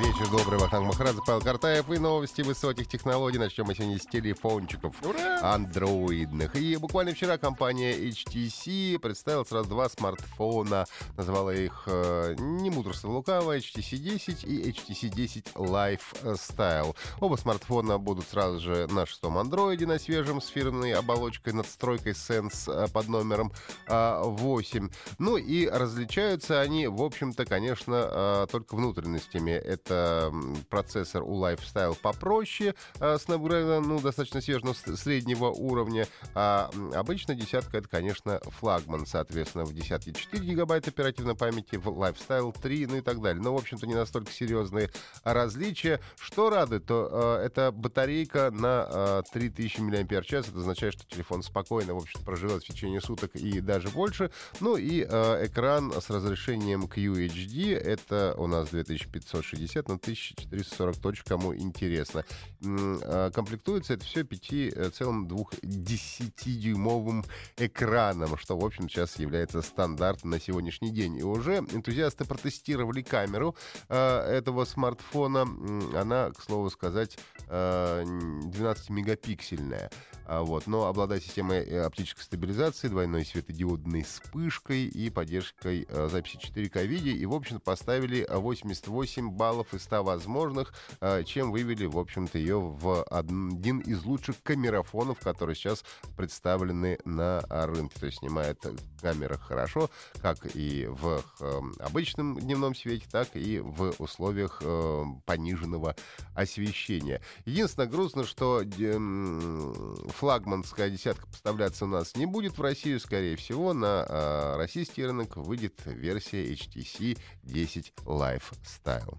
Вечер добрый, Вахтанг Махарадзе, Павел Картаев и новости высоких технологий. Начнем мы сегодня с телефончиков андроидных. И буквально вчера компания HTC представила сразу два смартфона. Назвала их э, не мудрство лукаво, HTC 10 и HTC 10 Lifestyle. Оба смартфона будут сразу же на шестом андроиде на свежем с фирменной оболочкой надстройкой Sense э, под номером э, 8. Ну и различаются они, в общем-то, конечно, э, только внутренностями. Это м, процессор у Lifestyle попроще, э, Snapdragon, ну, достаточно свежего среднего уровня, а обычно десятка это, конечно, флагман, соответственно, в десятке 4 гигабайта оперативной памяти, в Lifestyle 3, ну и так далее. Но, в общем-то, не настолько серьезные различия. Что радует, то э, это батарейка на э, 3000 мАч, это означает, что телефон спокойно, в общем проживет в течение суток и даже больше. Ну и э, экран с разрешением QHD, это у нас 2560 на 1440 точек, кому интересно. Э, Комплектуется это все 5,2-дюймовым экраном, что, в общем, сейчас является стандартом на сегодняшний день. И уже энтузиасты протестировали камеру э, этого смартфона. Она, к слову сказать, э, 12-мегапиксельная. А, Вот, но обладает системой э, оптической стабилизации, двойной светодиодной вспышкой и поддержкой э, записи 4К видео. И, в общем-то, поставили э, 88 баллов из 100 возможных, э, чем вывели, в общем-то, ее в один из лучших камерафонов, которые сейчас представлены на рынке. То есть снимает камера хорошо, как и в э, обычном дневном свете, так и в условиях э, пониженного освещения. Единственное, грустно, что флагманская десятка поставляться у нас не будет в Россию. Скорее всего, на э, российский рынок выйдет версия HTC 10 Lifestyle.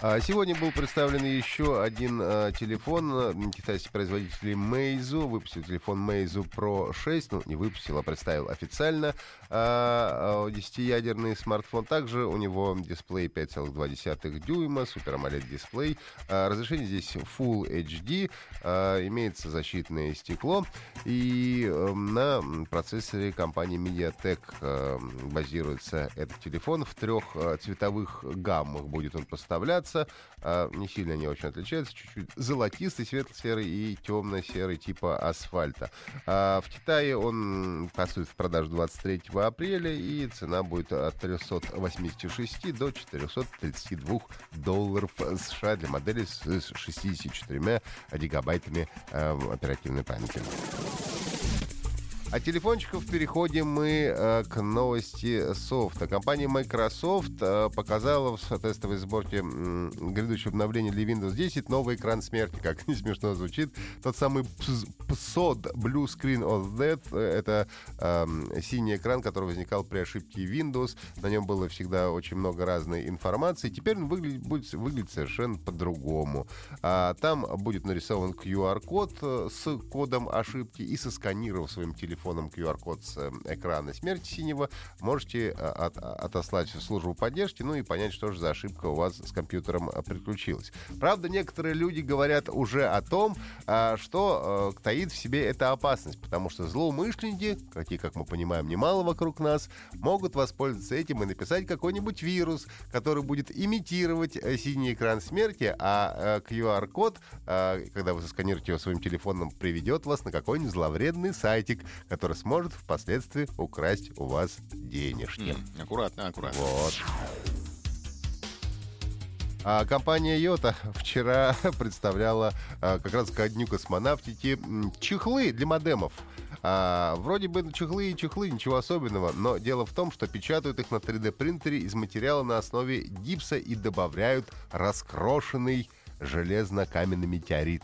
Сегодня был представлен еще один э, телефон э, китайских производителей Meizu. Выпустил телефон Meizu Pro 6. Ну, не выпустил, а представил официально. А, а, 10-ядерный смартфон. Также у него дисплей 5,2 дюйма, Super AMOLED дисплей. А, разрешение здесь Full HD. а, имеется защитное стекло. И э, на процессоре компании MediaTek базируется этот телефон. В трех цветовых гаммах будет он поставляться. А, Не сильно они очень отличаются. Чуть-чуть золотистый, светло-серый и темно-серый типа асфальта. А В Китае он поступит в продажу 23 апреля, и цена будет от 386 до 432 долларов США для модели с 64 гигабайтами э, оперативной памяти. От телефончиков переходим мы э, к новости софта. Компания Microsoft э, показала в тестовой сборке м, грядущего обновления для Windows 10 новый экран смерти, как не смешно звучит. Тот самый PS PSOD Blue Screen of Death. Э, Это эм, синий экран, который возникал при ошибке Windows. На нем было всегда очень много разной информации. Теперь он выглядит, будет выглядеть совершенно по-другому. А, там будет нарисован QR-код э, с кодом ошибки и сосканировав своим телефоном QR-код с э, экрана смерти синего, можете э, от- отослать в службу поддержки, ну и понять, что же за ошибка у вас с компьютером э, приключилась. Правда, некоторые люди говорят уже о том, а, что э, таит в себе эта опасность, потому что злоумышленники, какие, как мы понимаем, немало вокруг нас, могут воспользоваться этим и написать какой-нибудь вирус, который будет имитировать э, синий экран смерти, а э, QR-код, э, когда вы сосканируете его своим телефоном, приведет вас на какой-нибудь зловредный сайтик, который сможет впоследствии украсть у вас денежки. М, Аккуратно, аккуратно. Вот. А компания Йота вчера представляла а, как раз ко дню космонавтики чехлы для модемов. А, вроде бы чехлы и чехлы, ничего особенного, но дело в том, что печатают их на 3D принтере из материала на основе гипса и добавляют раскрошенный железно-каменный метеорит.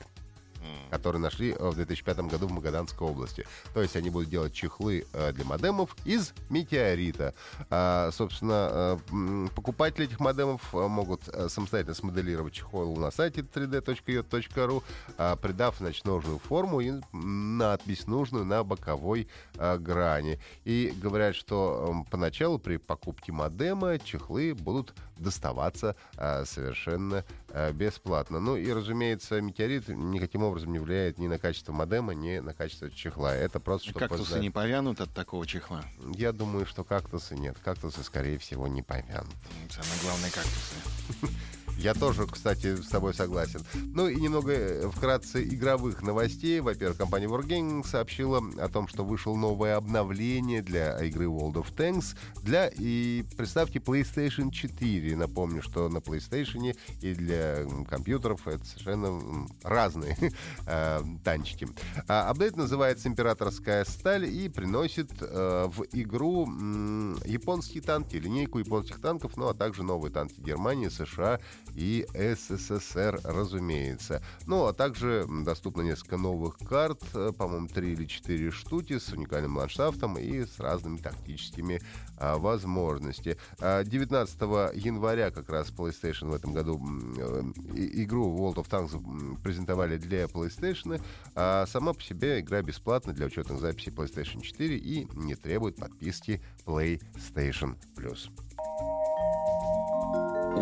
Которые нашли в 2005 году в Магаданской области. То есть они будут делать чехлы для модемов из метеорита. А, собственно, покупатели этих модемов могут самостоятельно смоделировать чехол на сайте 3d.io.ru, придав значит, нужную форму и надпись нужную на боковой грани. И говорят, что поначалу при покупке модема чехлы будут доставаться а, совершенно а, бесплатно. Ну и, разумеется, метеорит никаким образом не влияет ни на качество модема, ни на качество чехла. Это просто чтобы... Кактусы познать... не повянут от такого чехла? Я думаю, что кактусы нет. Кактусы, скорее всего, не повянут. Самое главное, кактусы. Я тоже, кстати, с тобой согласен. Ну и немного э, вкратце игровых новостей. Во-первых, компания Wargaming сообщила о том, что вышло новое обновление для игры World of Tanks для и представьте PlayStation 4. Напомню, что на PlayStation и для компьютеров это совершенно разные э, танчики. А, апдейт называется «Императорская сталь» и приносит э, в игру э, японские танки, линейку японских танков, ну а также новые танки Германии, США и СССР, разумеется. Ну, а также доступно несколько новых карт, э, по-моему, 3 или 4 штуки с уникальным ландшафтом и с разными тактическими а, возможностями. 19 а, января как раз PlayStation в этом году э, игру World of Tanks презентовали для PlayStation, а сама по себе игра бесплатна для учетных записей PlayStation 4 и не требует подписки PlayStation Plus.